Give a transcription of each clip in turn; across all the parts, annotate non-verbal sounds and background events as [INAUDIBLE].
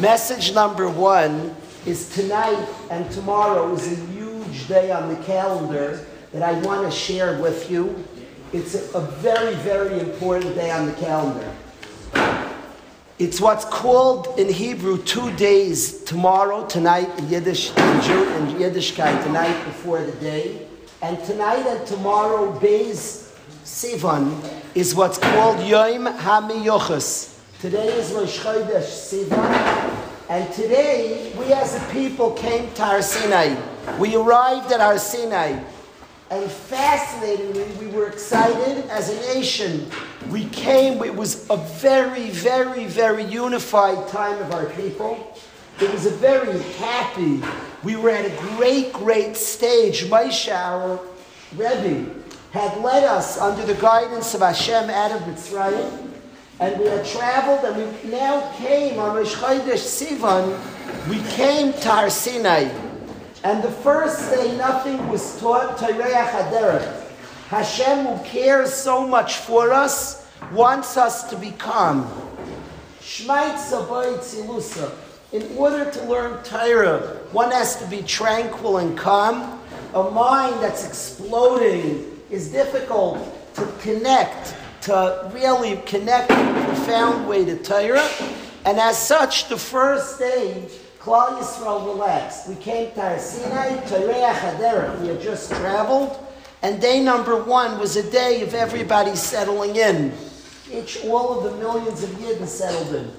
Message number one is tonight and tomorrow is a huge day on the calendar that I want to share with you. It's a, very, very important day on the calendar. It's what's called in Hebrew two days, tomorrow, tonight, in Yiddish, in, Jew, in Yiddishkeit, tonight before the day. And tonight and tomorrow, Beis Sivan, is what's called Yom HaMiyuchas. Today is Rosh Chodesh Sivan. And today, we as a people came to Har Sinai. We arrived at Har Sinai. And fascinatingly, we were excited as a nation. We came, it was a very, very, very unified time of our people. It was a very happy, we were at a great, great stage. Moshe, Rebbe, had led us under the guidance of Hashem out of Mitzrayim. And we had traveled and we now came on Rosh Chodesh Sivan, we came to Har Sinai. And the first day nothing was taught, Torah Haderech. Hashem who cares so much for us, wants us to become. Shmaitza Tzilusa. In order to learn Torah, one has to be tranquil and calm. A mind that's exploding is difficult to connect to really connect in a profound way to Torah. And as such, the first stage, Klal Yisrael relaxed. We came to Sinai, Torah Hadera. We had just traveled. And day number one was a day of everybody settling in. Each, all of the millions of Yidden settled in.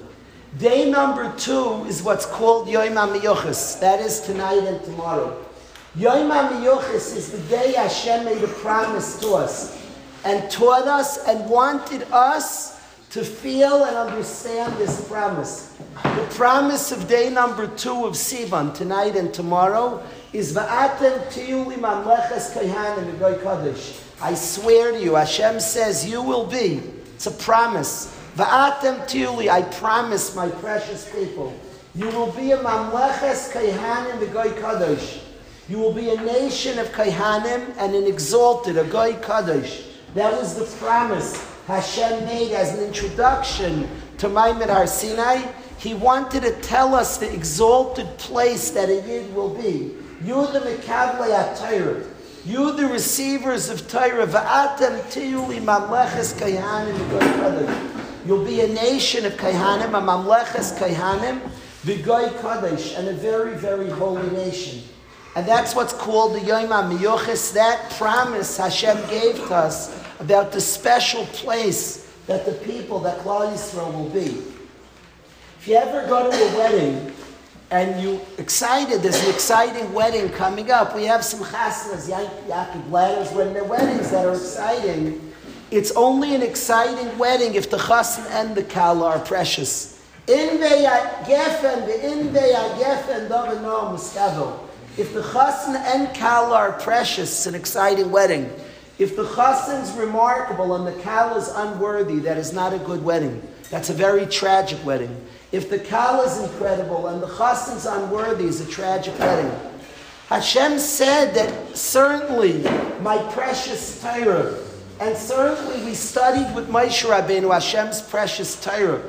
Day number two is what's called Yom HaMiyuchas. That is tonight and tomorrow. Yom HaMiyuchas is the day Hashem made a promise to us and taught us and wanted us to feel and understand this promise. The promise of day number two of Sivan, tonight and tomorrow, is Va'atem kayhanim kadosh. I swear to you, Hashem says you will be. It's a promise. Va'atem tiyuli, I promise my precious people. You will be a mamleches kayhanim v'goy kadosh. You will be a nation of kayhanim and an exalted, a goy kadosh. That was the promise Hashem made as an introduction to Maimon Har Sinai. He wanted to tell us the exalted place that a Yid will be. You the Mekavle HaTorah. You the receivers of Torah. Va'atem tiyuli mamleches kayhanim You'll be a nation of kayhanim, a mamleches kayhanim, v'goy kadosh, and a very, very holy nation. And that's what's called the Yom HaMiyuchas, that promise Hashem gave to us about the special place that the people, that Klal Yisrael will be. If you ever go to a wedding and you excited, there's an exciting wedding coming up. We have some chasnas, Yaakov ladders, when they're weddings that are exciting. It's only an exciting wedding if the chassan and the kala are precious. If the chassan and kala are precious, it's an exciting wedding. If the chassan's remarkable and the kal is unworthy, that is not a good wedding. That's a very tragic wedding. If the kal is incredible and the chassan's unworthy, is a tragic wedding. Hashem said that certainly my precious Torah, and certainly we studied with Moshe Rabbeinu Hashem's precious Torah,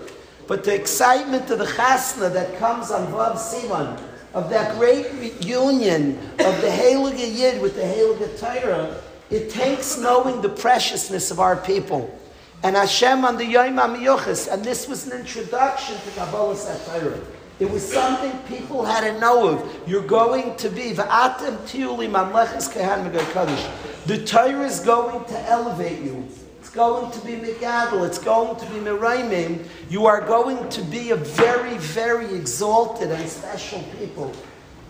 but the excitement of the chasna that comes on Vav Sivan, of that great reunion of the Heilige Yid with the Heilige Torah, it takes knowing the preciousness of our people. And Hashem on the Yom HaMiyuchas, and this was an introduction to Kabbalas HaTorah. It was something people had to know of. You're going to be V'atem Tiuli Mamleches Kehan. The Torah is going to elevate you. It's going to be Megadol. It's going to be Meraimim. You are going to be a very, very exalted and special people.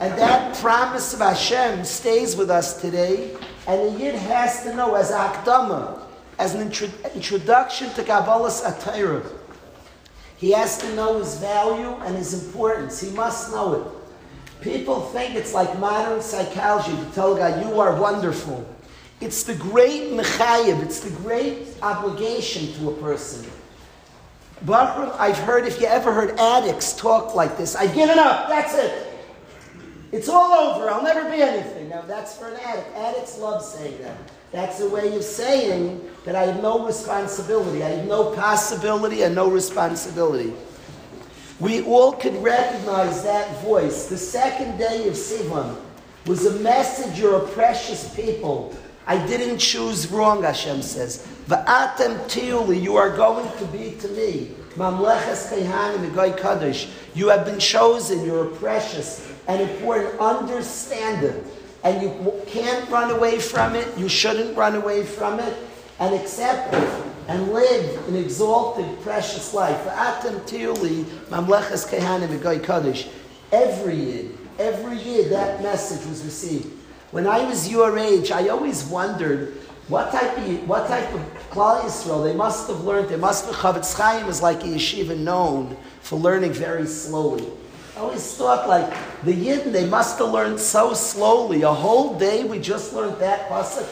And that promise of Hashem stays with us today. And the Yid has to know as Akdama, as an intro- introduction to Kabbalas HaTorah. He has to know his value and his importance. He must know it. People think it's like modern psychology to tell a guy, you are wonderful. It's the great mechayev, it's the great obligation to a person. Baruch, I've heard, if you ever heard addicts talk like this, I've given up, that's it. It's all over. I'll never be anything. Now, that's for an addict. Addicts love saying that. That's a way of saying that I have no responsibility. I have no possibility and no responsibility. we all could recognize that voice. The second day of Sivan was a message, you're a precious people. I didn't choose wrong, Hashem says. Va'atem tiuli, you are going to be to me. Mamleches Kehanim Kadosh. You have been chosen, you're precious and if important. Understand it. And you can't run away from it, you shouldn't run away from it, and accept it and live an exalted, precious life. Every year, every year that message was received. When I was your age, I always wondered what type of what type of Klal Yisrael they must have learned. They must have Chofetz Chaim is like a yeshiva known for learning very slowly. Always thought like the Yidden they must have learned so slowly. A whole day we just learned that pasuk.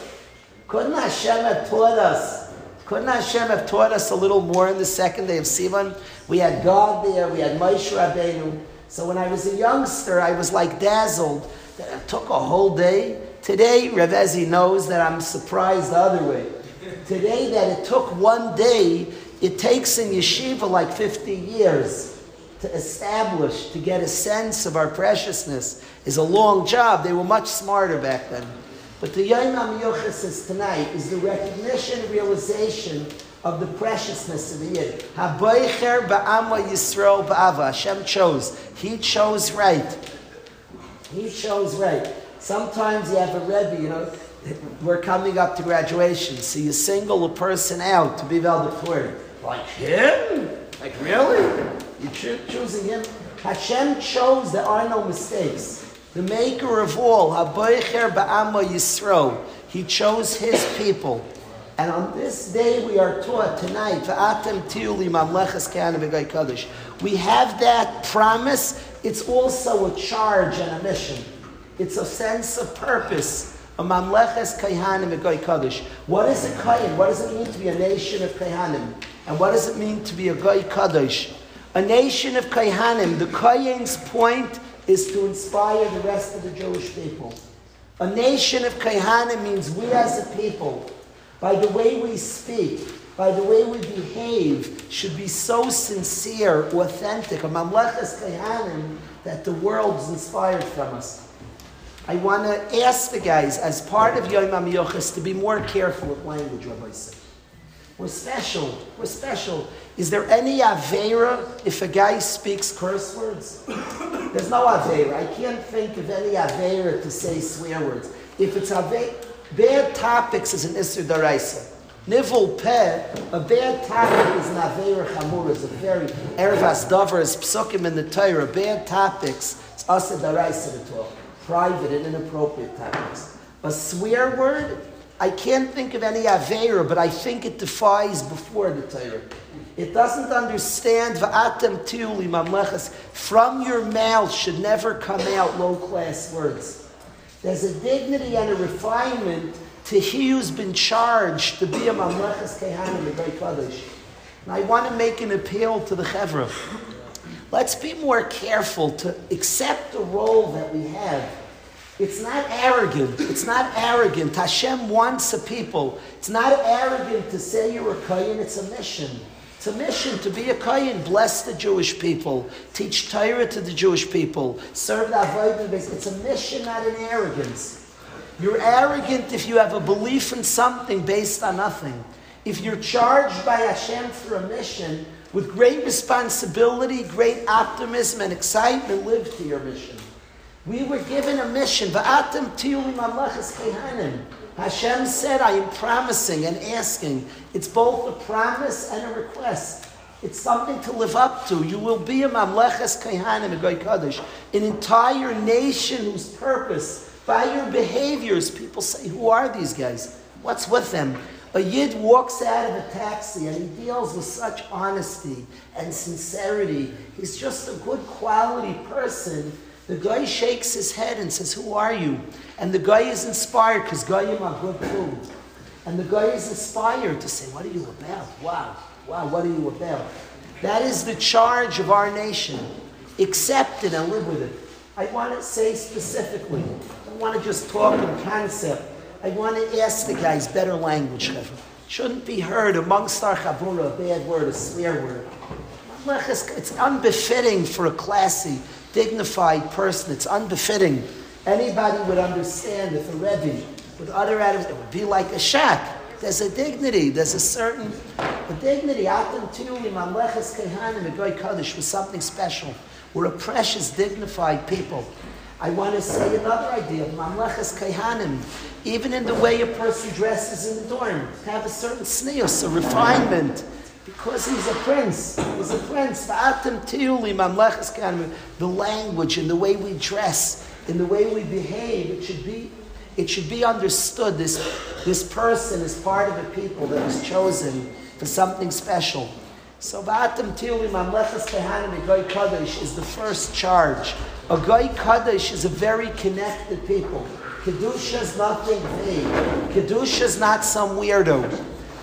Couldn't Hashem have taught us? Couldn't Hashem have taught us a little more in the second day of Sivan? We had God there. We had Moshe Rabbeinu. So when I was a youngster, I was like dazzled that it took a whole day. Today, Revezi knows that I'm surprised the other way. Today, that it took one day, it takes in yeshiva like 50 years to establish, to get a sense of our preciousness, is a long job. They were much smarter back then. But the Yom HaMiyuchas is tonight is the recognition, realization of the preciousness of the Yid. Haboicher ba'ama Yisrael ba'ava. Hashem chose. He chose right. He chose right. Sometimes you have a Rebbe, you know, [LAUGHS] we're coming up to graduation, so you single a person out to be valedictorian. Like him? Like really? You're choosing him? Hashem chose there are no mistakes. The maker of all, Haboicher Ba'ama Yisro, he chose his people. And on this day we are taught tonight, we have that promise it's also a charge and a mission. It's a sense of purpose. What is a kayin? What does it mean to be a nation of kaihanim? And what does it mean to be a goy kaddish? A nation of kaihanim. The kayin's point is to inspire the rest of the Jewish people. A nation of kaihanim means we as a people, by the way we speak, by the way we behave, should be so sincere, authentic, a mamleches kayanim, that the world is inspired from us. I want to ask the guys, as part of Yom HaMiyuchas, to be more careful with language, Rabbi said. We're special. We're special. Is there any Avera if a guy speaks curse words? There's no Avera. I can't think of any Avera to say swear words. If it's Avera, bad topics is an Isser Daraisa. Nivel peh, a bad topic is an Aveir Chamur, is a very Ervas Dover, is psukim in the Torah, bad topics, it's Asa Daraisa to talk, private and inappropriate topics. A swear word, I can't think of any Aveir, but I think it defies before the Torah. It doesn't understand va'atem tiuli mamlechas. From your mouth should never come out low class words. There's a dignity and a refinement to he who's been charged to be a Mamlechas Kehanim, the great Kaddish. And I want to make an appeal to the Chevra. Let's be more careful to accept the role that we have. It's not arrogant. It's not arrogant. Hashem wants a people. It's not arrogant to say you're a Kayan. It's a mission. It's a mission to be a Kayan. Bless the Jewish people. Teach Torah to the Jewish people. Serve the Avodah. It's a mission, not an arrogance. You're arrogant if you have a belief in something based on nothing. If you're charged by Hashem for a mission with great responsibility, great optimism, and excitement, live to your mission. We were given a mission. Hashem said, I am promising and asking. It's both a promise and a request. It's something to live up to. You will be a mamleches kaihanim, a kaddish, an entire nation whose purpose by your behaviors, people say, Who are these guys? What's with them? A yid walks out of a taxi and he deals with such honesty and sincerity. He's just a good quality person. The guy shakes his head and says, Who are you? And the guy is inspired because Goyim are good food. And the guy is inspired to say, What are you about? Wow, wow, what are you about? That is the charge of our nation. Accept it and live with it. I want to say specifically I want to just talk in concept. I want to ask the guys better language, Shouldn't be heard amongst our chabura, a bad word, a swear word. It's unbefitting for a classy, dignified person. It's unbefitting. Anybody would understand if a Rebbe with other atoms, it would be like a shack. There's a dignity, there's a certain a dignity. Atam Tiyuli, Mamleches Kehanim, Goy Kaddish was something special. We're a precious, dignified people. I want to say another idea of Mamleches Kehanim. Even in the way a person dresses and adorns, have a certain sneos, a refinement because he's a prince. He's a prince. The language and the way we dress, in the way we behave, it should be, it should be understood. This, this person is part of a people that was chosen for something special. So V'atam Tili Mamlechas Kehanim Goy Kadosh is the first charge. A Goy Kadosh is a very connected people. Kedusha is nothing vague. Kedusha is not some weirdo.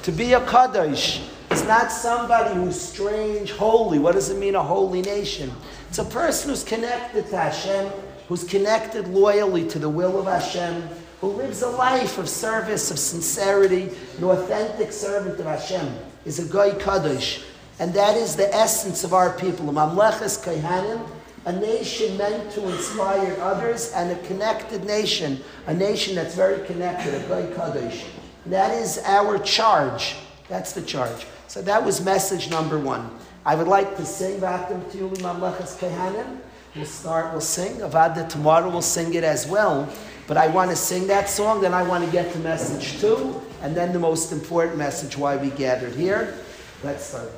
To be a Kadosh is not somebody who's strange, holy. What does it mean, a holy nation? It's a person who's connected to Hashem, who's connected loyally to the will of Hashem, who lives a life of service, of sincerity, an authentic servant of Hashem, is a Goy Kadosh. And that is the essence of our people. Mamleches Kaihanim, a nation meant to inspire others, and a connected nation, a nation that's very connected, a Goy Kadosh. That is our charge. That's the charge. So that was message number one. I would like to sing Vatim Tiyuli Mamlechas Kehanim. We'll start, we'll sing. Avada tomorrow we'll sing it as well. But I want to sing that song, then I want to get to message two, and then the most important message why we gathered here. Let's start.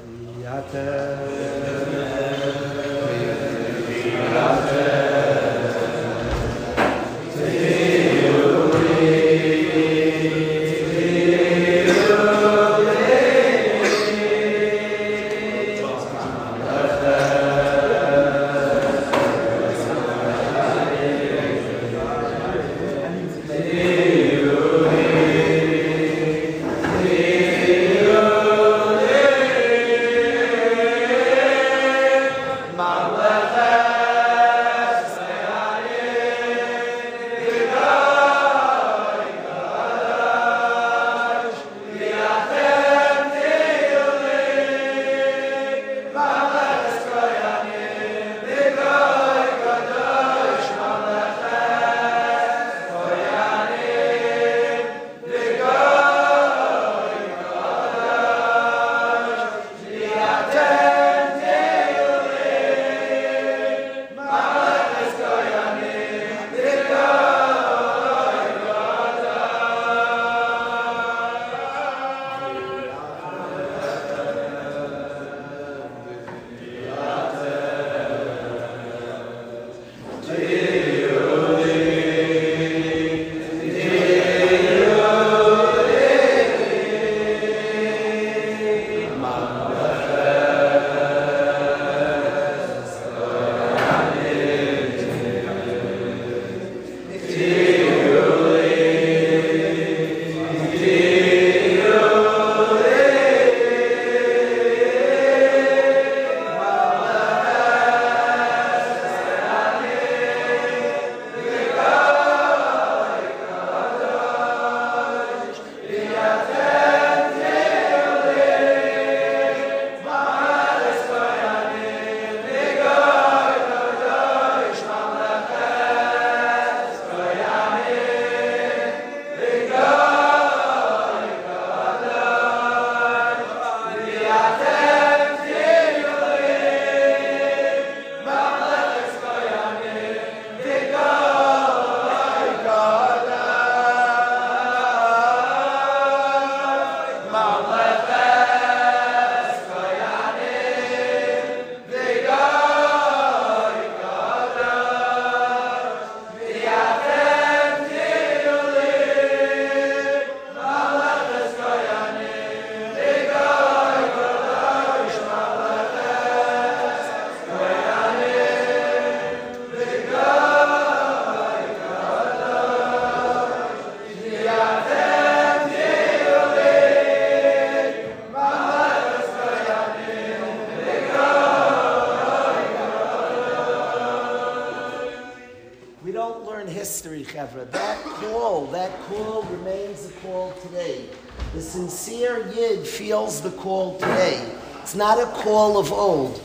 Call of old.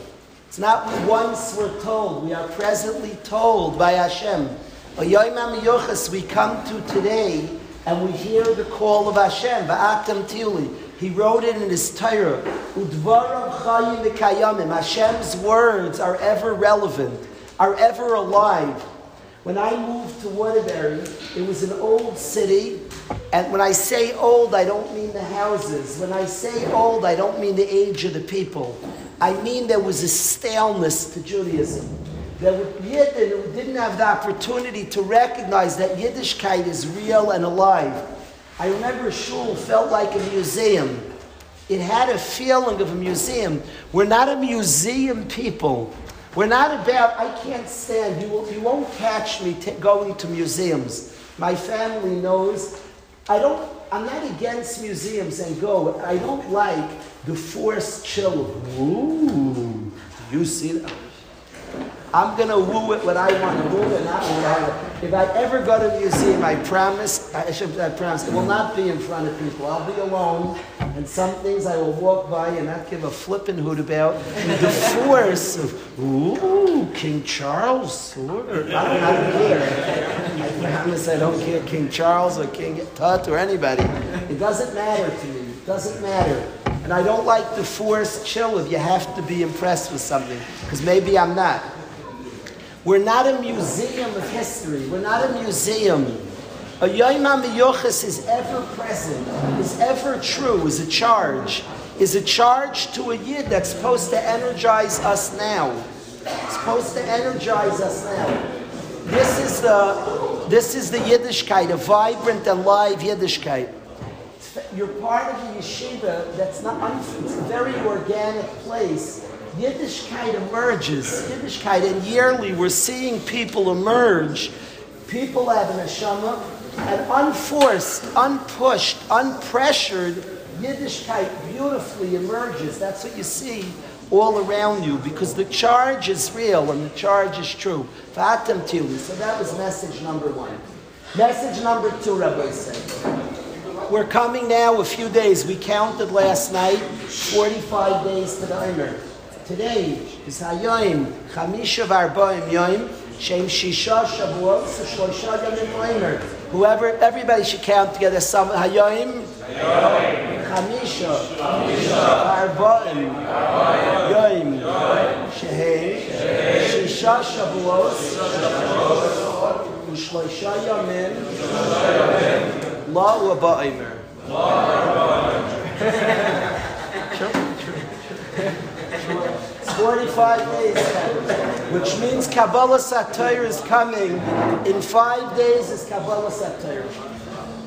It's not we once were told, we are presently told by Hashem. We come to today and we hear the call of Hashem, Va'atam Tili. He wrote it in his Torah, Udvaram Chayim V'Kayamim. Hashem's words are ever relevant, are ever alive. When I moved to Waterbury, it was an old city, and when I say old, I don't mean the houses. When I say old, I don't mean the age of the people. I mean there was a staleness to Judaism. There were Yidden who didn't have the opportunity to recognize that Yiddishkeit is real and alive. I remember Shul felt like a museum. It had a feeling of a museum. We're not a museum people. We're not about, I can't stand, you, will, you won't catch me t- going to museums. My family knows I don't, I'm not against museums and go. I don't like the forced chill. Of, ooh, you see that? I'm going to woo it what I want to woo and not what I want. If I ever go to a museum, I promise, I should I promise, it will not be in front of people. I'll be alone, and some things I will walk by and not give a flippin' hoot about. The force of, ooh, King Charles, or, I, don't, care. I promise I don't care King Charles or King Tut or anybody. It doesn't matter to me. It doesn't matter. And I don't like the forced chill if you have to be impressed with something, because maybe I'm not. We're not a museum of history. We're not a museum. A Yom HaMiyuchas is ever present, is ever true, is a charge, is a charge to a Yid that's supposed to energize us now. Supposed to energize us now. This is the, this is the Yiddishkeit, a vibrant and live Yiddishkeit. You're part of a yeshiva that's not, it's a very organic place Yiddishkeit emerges. Yiddishkeit, and yearly we're seeing people emerge. People have an neshama, and unforced, unpushed, unpressured, Yiddishkeit beautifully emerges. That's what you see all around you because the charge is real and the charge is true. So that was message number one. Message number two, Rabbi said. We're coming now a few days. We counted last night 45 days to the Eimer. Today is Hayoim, Chamisha Varboim Yoim, Shem Shisha Shavuot, Shloisha Yomim Oimer. Whoever, everybody should count together. Some Hayoim, Chamisha, Yoim, Shehem, Shisha Shavuot, Shloisha Yomim, La Uba Oimer. It's 45 days, which means Kabbalas HaTorah is coming. In five days is Kabbalas HaTorah.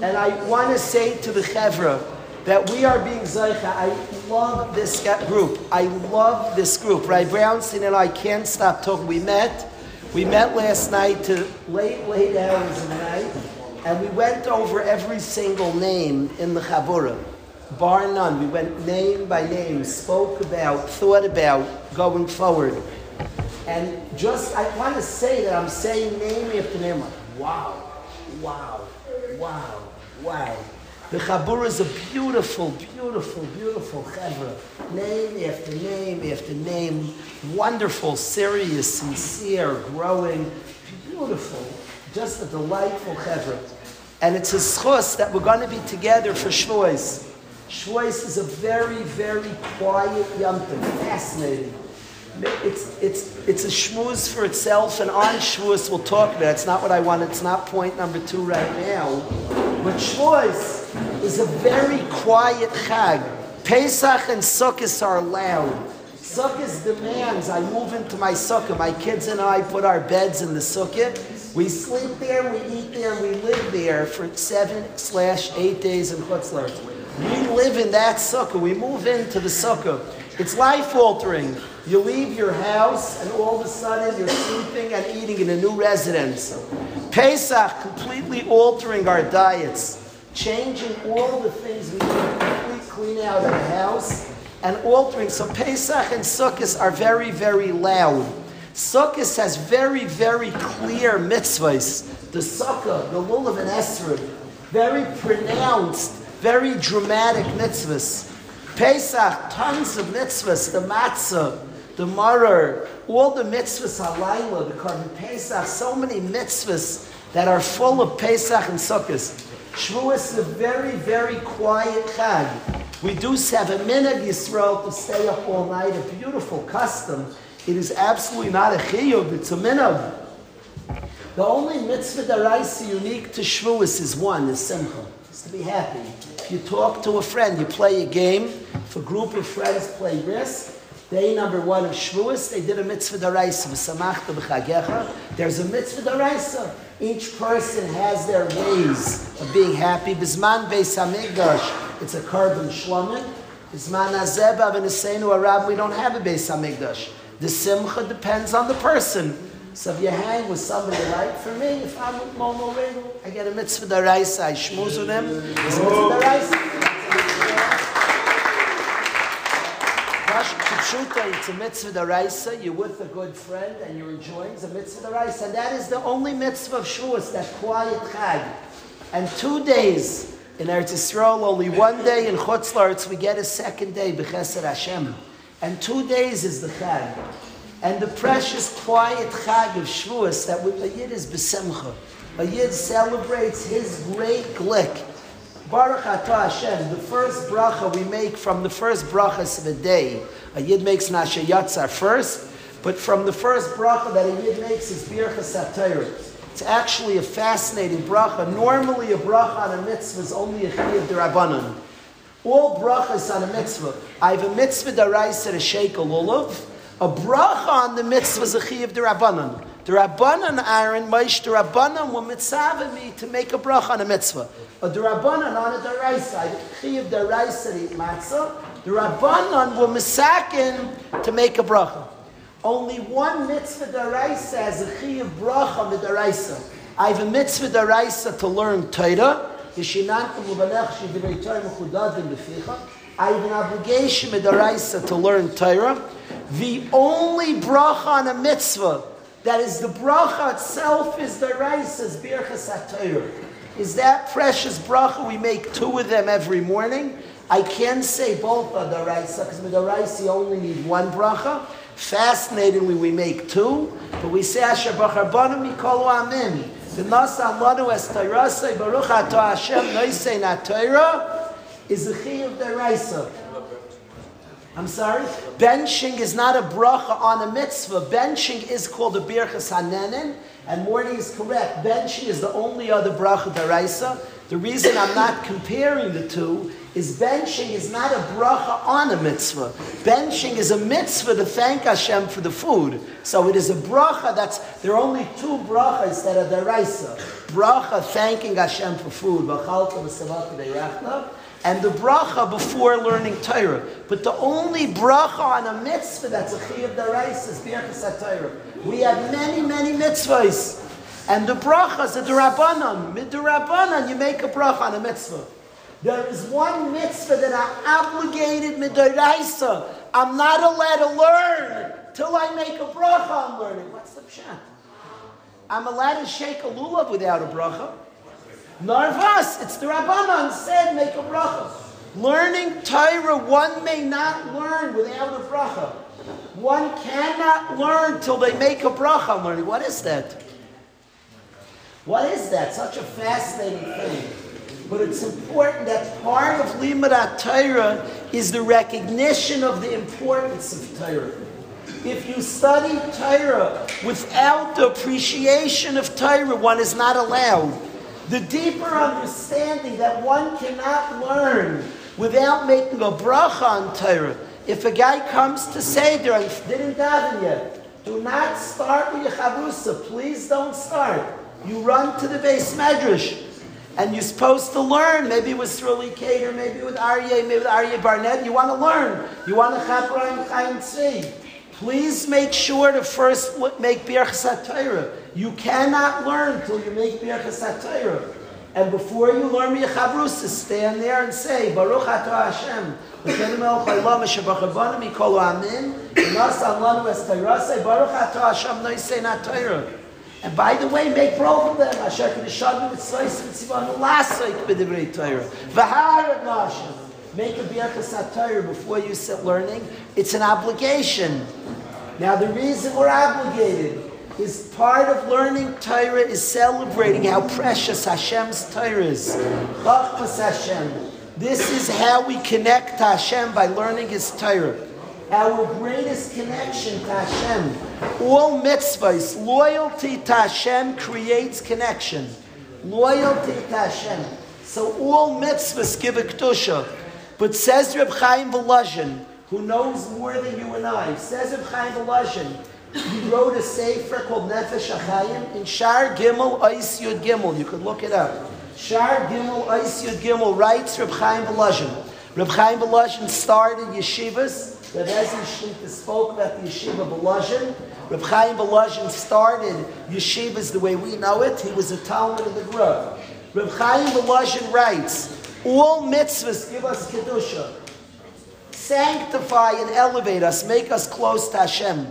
And I want to say to the Chevra that we are being Zaycha. I love this group. I love this group. Ray Brownstein and I can't stop talking. We met. We met last night to late, late hours of the night, and we went over every single name in the Chabura bar none. We went name by name, spoke about, thought about going forward. And just, I want to say that I'm saying name after name, like, wow, wow, wow, wow. The Chabur is a beautiful, beautiful, beautiful chevra. Name after name after name. Wonderful, serious, sincere, growing, beautiful. Just a delightful chevra. And it's a schus that we're going to be together for Shavuos. Shavuos is a very, very quiet Yom fascinating. It's, it's, it's a shmooze for itself, and on Shavuos we'll talk about it. It's not what I want, it's not point number two right now. But Shavuos is a very quiet Chag. Pesach and Sukkot are loud. Sukkot demands I move into my sukkah. My kids and I put our beds in the sukkah. We sleep there, we eat there, we live there for seven slash eight days in Chutzlar. We live in that sukkah. We move into the sukkah. It's life altering. You leave your house and all of a sudden you're sleeping and eating in a new residence. Pesach completely altering our diets, changing all the things we completely clean out of the house and altering. So Pesach and Sukkot are very, very loud. Sukkot has very, very clear mitzvahs. The sukkah, the lulav and esrog, very pronounced very dramatic mitzvahs. Pesach, tons of mitzvahs, the matzah, the Marar, all the mitzvahs halayla, the Korban Pesach, so many mitzvahs that are full of Pesach and Sukkot. Shavuos is a very, very quiet Chag. We do have a minhag Yisrael to stay up all night, a beautiful custom. It is absolutely not a chiyuv, it's a minhag. The only mitzvah daraisa unique to Shavuos is one, is simcha, is to be happy. If you talk to a friend, you play a game, if a group of friends play risk, Day number one of Shavuos, they did a mitzvah daraisa, v'samachta b'chagecha. There's a mitzvah daraisa. Each person has their ways of being happy. Bisman beis hamikdash, it's a korban shlomin. Bisman azeba v'neseinu arab, we don't have a beis hamikdash. The simcha depends on the person. So if you hang with somebody like, for me, if I'm with Momo Regal, I get a mitzvah daraisa, I shmooze with him, it's a mitzvah daraisa. Pshuta, it's a mitzvah daraisa. You're with a good friend and you're enjoying the mitzvah daraisa, and that is the only mitzvah of Shavuos, that quiet chag. And two days in Eretz Yisrael, only one day in Chutz La'aretz, we get a second day b'Chesed Hashem, and two days is the chag. And the precious quiet chag of Shavuos that with a yid is besemcha. A yid celebrates his great glick. Baruch Atah Hashem, the first bracha we make from the first brachas of the day. A yid makes Asher Yatzar first, but from the first bracha that a yid makes is Birchas HaTorah. It's actually a fascinating bracha. Normally a bracha on a mitzvah is only a chiyuv derabanan. All brachas on a mitzvah. I have a mitzvah daraisa to shake a lulav. A bracha on the mitzvah is a chiyuv derabanan. The Rabbanan Aaron, Moshe, the Rabbanan were mitzvah me to make a bracha on a mitzvah. A the Rabbanan on a daraisa, chiyuv daraisa to eat matzah. The Rabbanan were misakin to make a bracha. Only one mitzvah daraisa has a chiyuv bracha on the daraisa. I have a mitzvah daraisa to learn Torah. Yeshinantam uvanech shivirei Torah mechudadim. I have an obligation daraisa to learn Torah. The only bracha on a mitzvah that is the bracha itself is the rice is birchas HaTorah. Is that precious bracha? We make two of them every morning. I can say both are the rice because with the rice you only need one bracha. Fascinatingly, we make two, but we say Asher Bachar Banu Mikolu Amen. The Nasa Lanu Es Torah Baruch Atah Hashem Noisei Na is the chi of the rice. I'm sorry? Benching is not a bracha on a mitzvah. Benching is called a birchas hanenin, and Morty is correct. Benching is the only other bracha daraisa. The reason I'm not comparing the two is benching is not a bracha on a mitzvah. Benching is a mitzvah to thank Hashem for the food. So it is a bracha that's, there are only two brachas that are daraisa. Bracha thanking Hashem for food and the bracha before learning Torah. But the only bracha on a mitzvah that's a chiyuv darais is birchas Torah. We have many, many mitzvahs. And the brachas are the rabbanon. Mid the rabbanon, you make a bracha on a mitzvah. There is one mitzvah that I'm obligated midoraisa. I'm not allowed to learn till I make a bracha on learning. What's the pshat? I'm allowed to shake a lulav without a bracha. Narvas, it's the Rabbanan said, make a bracha. Learning Torah, one may not learn without a bracha. One cannot learn till they make a bracha learning. What is that? What is that? Such a fascinating thing. But it's important that part of Limud Torah is the recognition of the importance of Torah. If you study Torah without the appreciation of Torah, one is not allowed. The deeper understanding that one cannot learn without making a bracha on Torah. If a guy comes to Seder and didn't daven yet, do not start with your chavrusa. Please don't start. You run to the base medrash. And you're supposed to learn. Maybe with Sruli Kader, maybe with Aryeh, maybe with Aryeh Barnett. You want to learn. You want to chaperayim chayin tzvi. Please make sure to first make Birchas HaTorah. You cannot learn till you make Birchas HaTorah. And before you learn Mechabrus, stand there and say, Baruch Atah Hashem. L'kenim el chaylam shebachabana mikol amin. Nas alanu es Torah. Baruch Atah Hashem noisei na Torah. And by the way, make both of them. Asher kedishadu mitzvahs mitzvah lasaik b'divrei Torah. V'harat Hashem. Make a Birchas HaTorah before you sit learning. It's an obligation. Now, the reason we're obligated is part of learning Torah is celebrating how precious Hashem's Torah is. Chachmas Hashem. This is how we connect to Hashem by learning His Torah. Our greatest connection to Hashem. All mitzvahs, loyalty to Hashem creates connection. Loyalty to Hashem. So all mitzvahs give a kedusha. But says Reb Chaim Volozhin, who knows more than you and I, says Reb Chaim Volozhin, he wrote a sefer called Nefesh HaChaim in Shar Gimel Ois Yud Gimel. You could look it up. Shar Gimel Ois Yud Gimel writes Reb Chaim Volozhin. Reb Chaim Volozhin started yeshivas. Reb Ezra Shlita spoke about the yeshiva Volozhin. Reb Chaim Volozhin started yeshivas the way we know it. He was a Talmud of the Grub. Reb Chaim Volozhin writes, all mitzvahs give us kedusha, sanctify and elevate us, make us close to Hashem.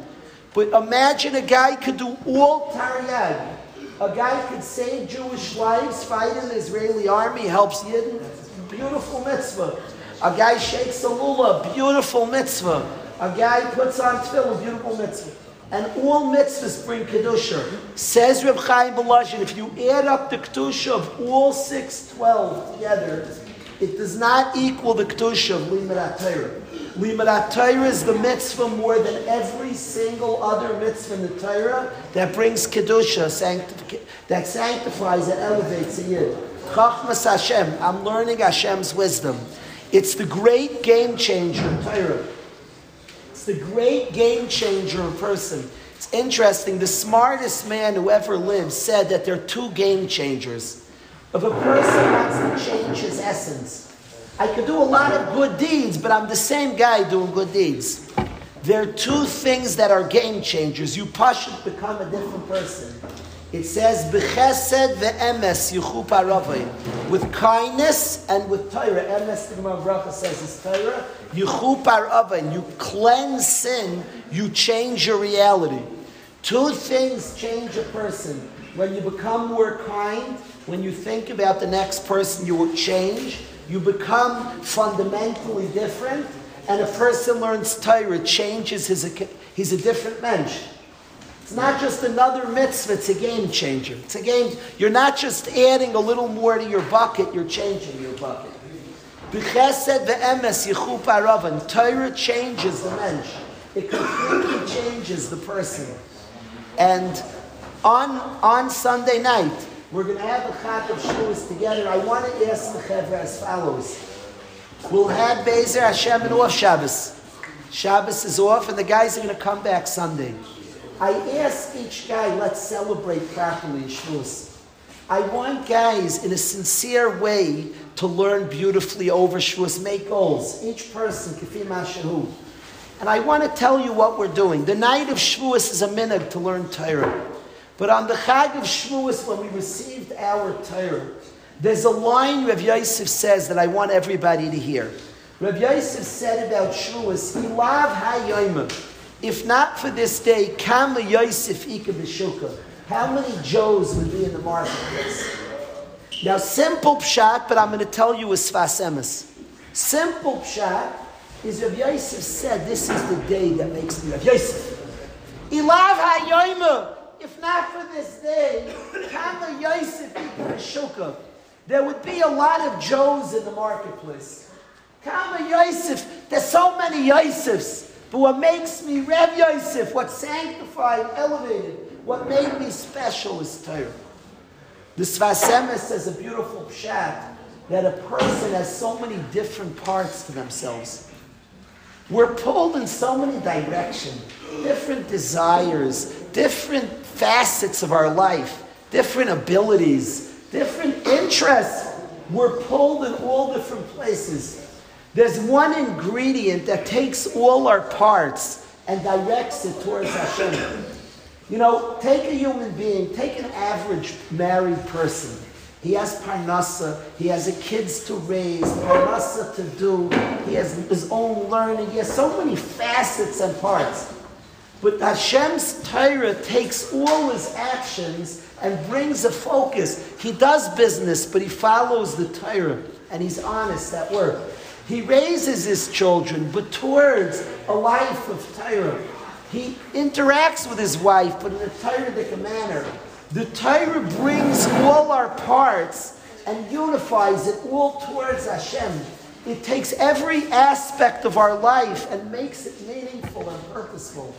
But imagine a guy could do all Taryag. A guy could save Jewish lives, fight in the Israeli army, helps Yidden. Beautiful mitzvah. A guy shakes a lulav, beautiful mitzvah. A guy puts on tefillah, beautiful mitzvah. And all mitzvahs bring kedusha. Says Reb Chaim Volozhin, if you add up the kedusha of all six twelve together, it does not equal the kedusha of Limud Torah. Limud Torah is the mitzvah more than every single other mitzvah in the Torah that brings kedusha, that sanctifies and elevates a yid. Chachmas Hashem. I'm learning Hashem's wisdom. It's the great game changer Torah. The great game changer in person. It's interesting. The smartest man who ever lived said that there are two game changers. If a person wants to change his essence, I could do a lot of good deeds, but I'm the same guy doing good deeds. There are two things that are game changers. You push it, become a different person. It says, "B'chesed ve'emes yichu paravim." With kindness and with Torah. Emes, the Gemara says, is Torah. Yichu paravim. You cleanse sin. You change your reality. Two things change a person. When you become more kind, when you think about the next person, you will change. You become fundamentally different. And a person learns Torah, changes his, he's a different mensch. It's not just another mitzvah, it's a game changer. It's a game, you're not just adding a little more to your bucket, you're changing your bucket. B'chesed ve'emes yichu paravan. Torah changes the mensch. It completely changes the person. And on, on Sunday night, we're going to have a Chag of Shavuos together. I want to ask the Chevra as follows. We'll have Bezer Hashem and off Shabbos. Shabbos is off, and the guys are going to come back Sunday. I ask each guy, let's celebrate properly in Shavuos. I want guys in a sincere way to learn beautifully over Shavuos, make goals. Each person, kafim ashahu. And I want to tell you what we're doing. The night of Shavuos is a minute to learn Torah. But on the Chag of Shavuos, when we received our Torah, there's a line Rav Yosef says that I want everybody to hear. Rav Yosef said about Shavuos, Ilav hayoyim. If not for this day, Kama Yosef Ika. How many Joes would be in the marketplace? Now, simple pshat, but I'm going to tell you a sfas. Simple pshat is Rav Yosef said this is the day that makes me Rav Yosef. Ilav hayoyim. If not for this day, Kama Yosef Ika B'Shuka. There would be a lot of Joes in the marketplace. Kama Yosef. There's so many Yosefs. But what makes me Rev Yosef, what sanctified, elevated, what made me special is Torah. The Sfas Emes says a beautiful pshat that a person has so many different parts to themselves. We're pulled in so many directions, different desires, different facets of our life, different abilities, different interests. We're pulled in all different places. There's one ingredient that takes all our parts and directs it towards Hashem. You know, take a human being, take an average married person. He has parnasa, he has a kids to raise, parnasa to do, he has his own learning, he has so many facets and parts. But Hashem's Torah takes all his actions and brings a focus. He does business, but he follows the Torah, and he's honest at work. He raises his children, but towards a life of Torah. He interacts with his wife, but in a Torah manner. The Torah brings all our parts and unifies it all towards Hashem. It takes every aspect of our life and makes it meaningful and purposeful.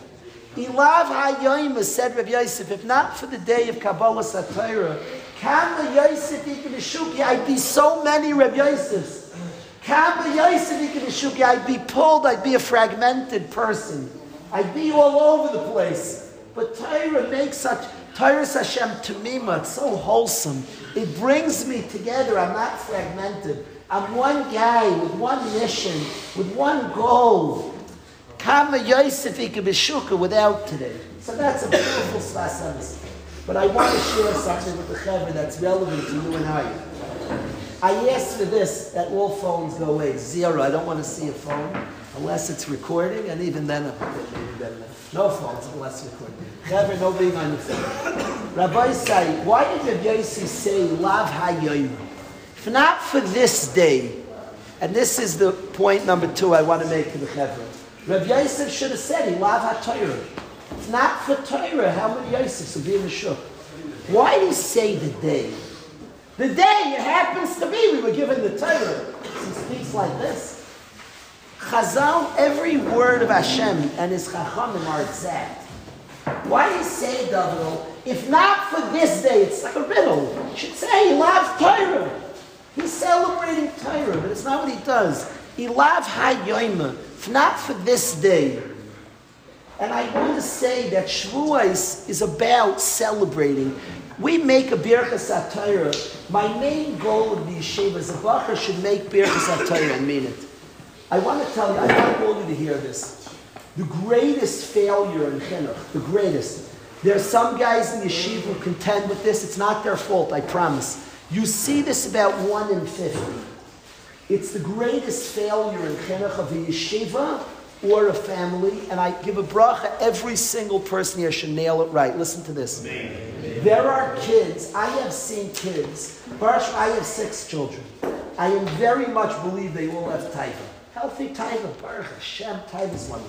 Ilav hayoyim said Rabbi Yosef, if not for the day of Kabbalas HaTorah, Kama Yosef Ikibishuki, I'd be so many Rabbi Yosefs. Kama Yosef Ikibishuki, I'd be pulled, I'd be a fragmented person. I'd be all over the place. But Torah makes such, Torah Hashem Tamima, it's so wholesome. It brings me together, I'm not fragmented. I'm one guy with one mission, with one goal. Kama Yosef Ikabishuka without today. So that's a beautiful svasanis. But I want to share something with the Chevra that's relevant to you and I. I asked for this that all phones go away. Zero. I don't want to see a phone unless it's recording, and even then, no phones unless recording. Never, no being on your phone. Rabbi say, why did Rabbi Yossi say Lav HaYoyim? If not for this day, and this is the point number two I want to make to the Chevra. Rav Yosef should have said, Ilav HaTorah. It's not for Torah. How many Yosefs will be in the shuk? Why did he say the day? The day it happens to be, we were given the Torah. He speaks like this. Chazal, every word of Hashem and his Chachamim are exact. Why did he say double? If not for this day, it's like a riddle. He should say, he loves Torah. He's celebrating Torah, but it's not what he does. He loves HaYoimah if not for this day. And I want to say that Shavuos is about celebrating. We make a Birchas HaTorah. My main goal of the yeshiva is a bacher should make Birchas HaTorah and mean it. I want to tell you, I want all you to hear this. The greatest failure in chinuch, the greatest. There are some guys in yeshiva who contend with this. It's not their fault, I promise. You see this about one in fifty. It's the greatest failure in chinuch of a yeshiva or a family, and I give a bracha. Every single person here should nail it right. Listen to this. There are kids. I have seen kids. First, I have six children. I am very much believe they all have taiva. Healthy taiva. Baruch Hashem, is wonderful.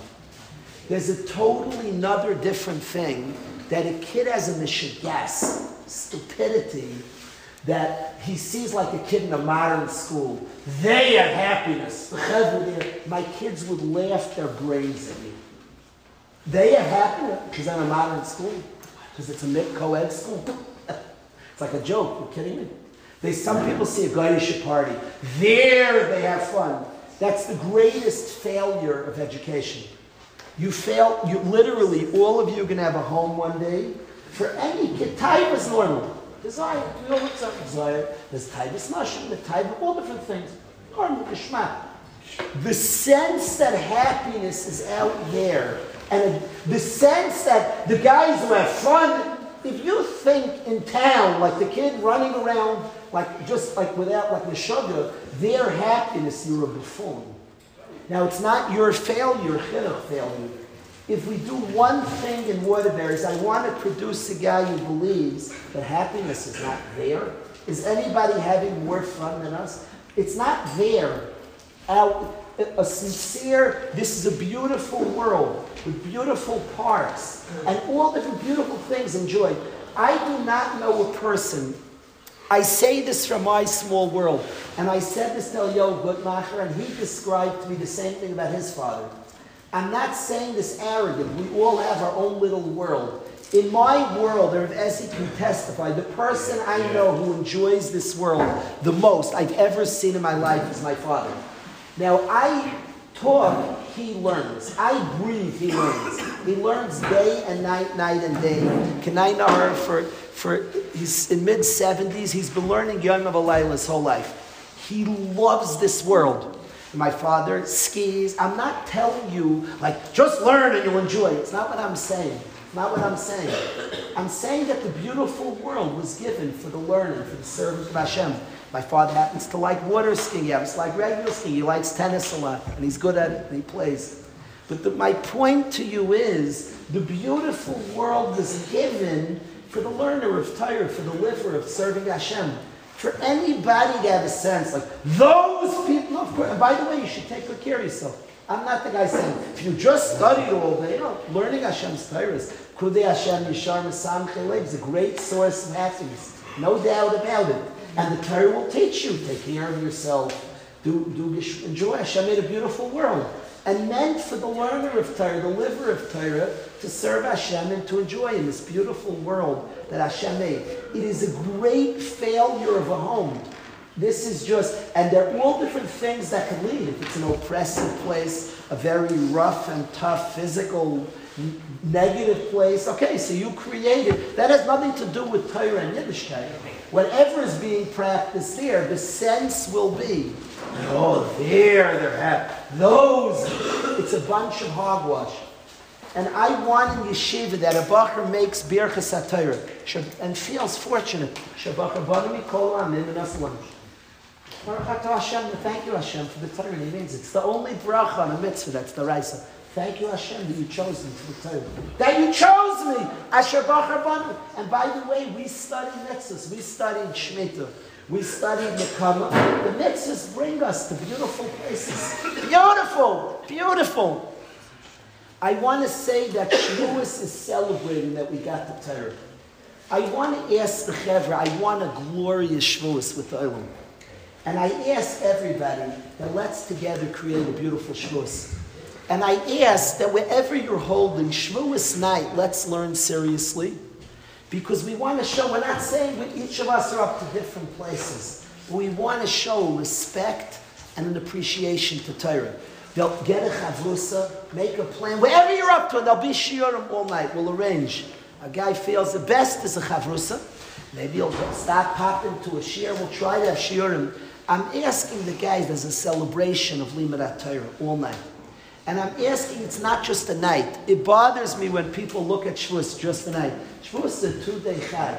There's a totally another different thing that a kid has a mishigas, stupidity, that he sees like a kid in a modern school. They have happiness. My kids would laugh their brains at me. They have happiness because I'm a modern school, because it's a co-ed school. [LAUGHS] it's like a joke. You're kidding me? They, some people see a Goyish party. There they have fun. That's the greatest failure of education. You fail, you literally, all of you are going to have a home one day. For any kid, time is normal. Desire. We all what's up desire. There's taibas mashim, the taibas, all different things. The sense that happiness is out there, and the sense that the guys who have fun, if you think in town, like the kid running around, like just like without like the sugar, their happiness, you're a buffoon. Now it's not your failure, chinuch failure if we do one thing in Waterbury's, I want to produce a guy who believes that happiness is not there. Is anybody having more fun than us? It's not there. A sincere, this is a beautiful world with beautiful parks and all different beautiful things enjoyed. I do not know a person. I say this from my small world, and I said this to Elio Gutmacher, and he described to me the same thing about his father. I'm not saying this arrogant. We all have our own little world. In my world, or as he can testify, the person I know who enjoys this world the most I've ever seen in my life is my father. Now, I talk, he learns. I breathe, he learns. He learns day and night, night and day. Kanai for, for he's in mid 70s. He's been learning Yom of his whole life. He loves this world. My father skis. I'm not telling you, like, just learn and you'll enjoy it. It's not what I'm saying. Not what I'm saying. I'm saying that the beautiful world was given for the learning, for the service of Hashem. My father happens to like water skiing. He happens to like regular skiing. He likes tennis a lot, and he's good at it, and he plays. But the, my point to you is the beautiful world was given for the learner of Torah, for the liver of serving Hashem for anybody to have a sense like those people, of course, and by the way, you should take good care of yourself. I'm not the guy saying, if you just study all day, no, learning Hashem's Torah Kudei Hashem Yishar Mesam is a great source of happiness. No doubt about it. And the Torah will teach you, take care of yourself, do, do enjoy. Hashem made a beautiful world. And meant for the learner of Torah, the liver of Torah, to serve Hashem and to enjoy in this beautiful world that Hashem made. It is a great failure of a home. This is just, and there are all different things that can lead. If it's an oppressive place, a very rough and tough physical negative place. Okay, so you created. That has nothing to do with Torah and Yiddishkeit. Whatever is being practiced there, the sense will be, oh, there they're happy. Those, it's a bunch of hogwash. And I want in yeshiva that a bacher makes birchas HaTorah and feels fortunate. Shabachar banami kol amin and us lunch. Thank you Hashem for the Torah. He means it's the only bracha on a mitzvah that's the Raisa. Thank you, Hashem, that you chose me to the Torah. That you chose me, Asher Bachar And by the way, we studied mitzvahs. We studied Shemitah. We study studied Nekama. The mitzvahs bring us to beautiful places. Beautiful, beautiful. I want to say that Shavuos is celebrating that we got the Torah. I want to ask the Chevra, I want a glorious Shavuos with the. And I ask everybody that let's together create a beautiful Shavuos. And I ask that wherever you're holding Shavuos night, let's learn seriously. Because we want to show, we're not saying we, each of us are up to different places. We want to show respect and an appreciation to Torah. They'll get a chavrusa, make a plan. Wherever you're up to, there'll be shiurim all night. We'll arrange. A guy feels the best is a chavrusa. Maybe he'll start popping to a shiur. We'll try to have shiurim. I'm asking the guys, there's a celebration of Limud Torah all night. And I'm asking, it's not just a night. It bothers me when people look at Shavuos just a night. Shavuos is a two-day chag.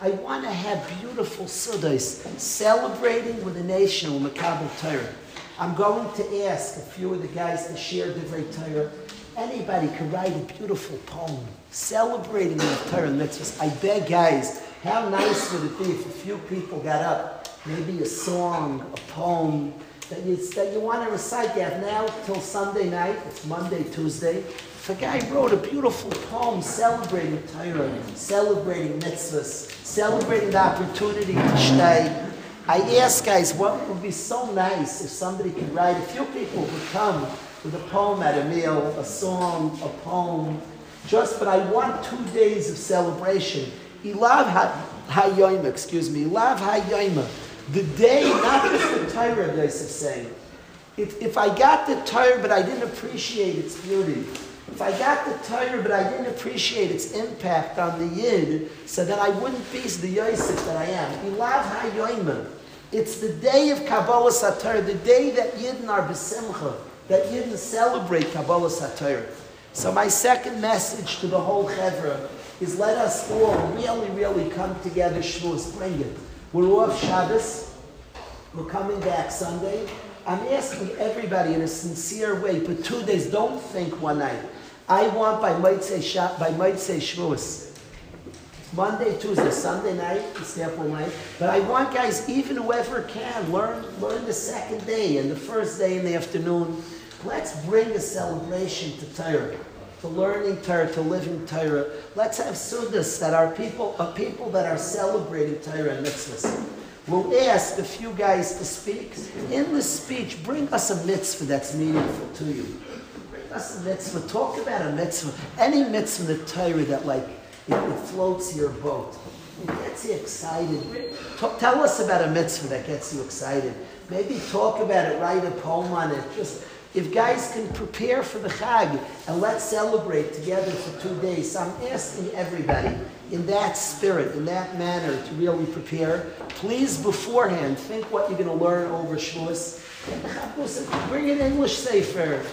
I want to have beautiful sudas celebrating with the nation with Makabel Torah. I'm going to ask a few of the guys to share Divrei Torah. Anybody can write a beautiful poem celebrating the Torah mitzvahs. I beg guys, how nice would it be if a few people got up, maybe a song, a poem, that you, that you want to recite. You have now till Sunday night. It's Monday, Tuesday. A guy wrote a beautiful poem celebrating Torah, celebrating mitzvahs, celebrating the opportunity to stay. I ask guys, what would be so nice if somebody could write, a few people would come with a poem at a meal, a song, a poem, just, but I want two days of celebration. Ilav ha, excuse me, Ilav ha the day, not just the Torah, Yosef saying. If, if I got the Torah but I didn't appreciate its beauty, if I got the Torah but I didn't appreciate its impact on the Yid, so then I wouldn't be the Yosef that I am. Ilav HaYoimah. It's the day of Kabbalas Torah, the day that Yidden are besimcha, that Yidden celebrate Kabbalas Torah. So my second message to the whole Chevra is let us all really, really come together, Shavuos, bring it. We're off Shabbos. We're coming back Sunday. I'm asking everybody in a sincere way, but two days, don't think one night. I want by Motzei Shab, by might say Shavuos, Monday, Tuesday, Sunday night, sample night. But I want guys, even whoever can, learn learn the second day and the first day in the afternoon. Let's bring a celebration to Torah to learning Torah, to living Torah. Let's have sudas that are people, are people that are celebrating Torah and mitzvahs. We'll ask a few guys to speak. In the speech, bring us a mitzvah that's meaningful to you. Bring us a mitzvah. Talk about a mitzvah. Any mitzvah in the Torah that like it, it floats your boat. It gets you excited. Talk, tell us about a mitzvah that gets you excited. Maybe talk about it, write a poem on it. Just if guys can prepare for the Chag and let's celebrate together for two days, so I'm asking everybody in that spirit, in that manner, to really prepare. Please, beforehand, think what you're going to learn over Shavuos. Bring an English sefer,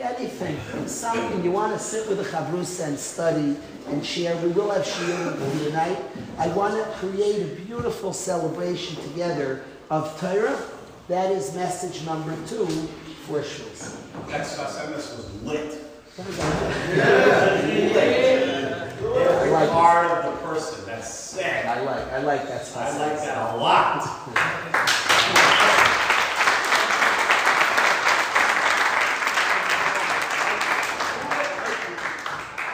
anything, something. You want to sit with the Chavrus and study and share. We will have shiur tonight. I want to create a beautiful celebration together of Torah. That is message number two that's wishes. XSMS was lit. Yeah. [LAUGHS] lit. I part of the person. That's sick. I like. I like that. I like that a lot. [LAUGHS]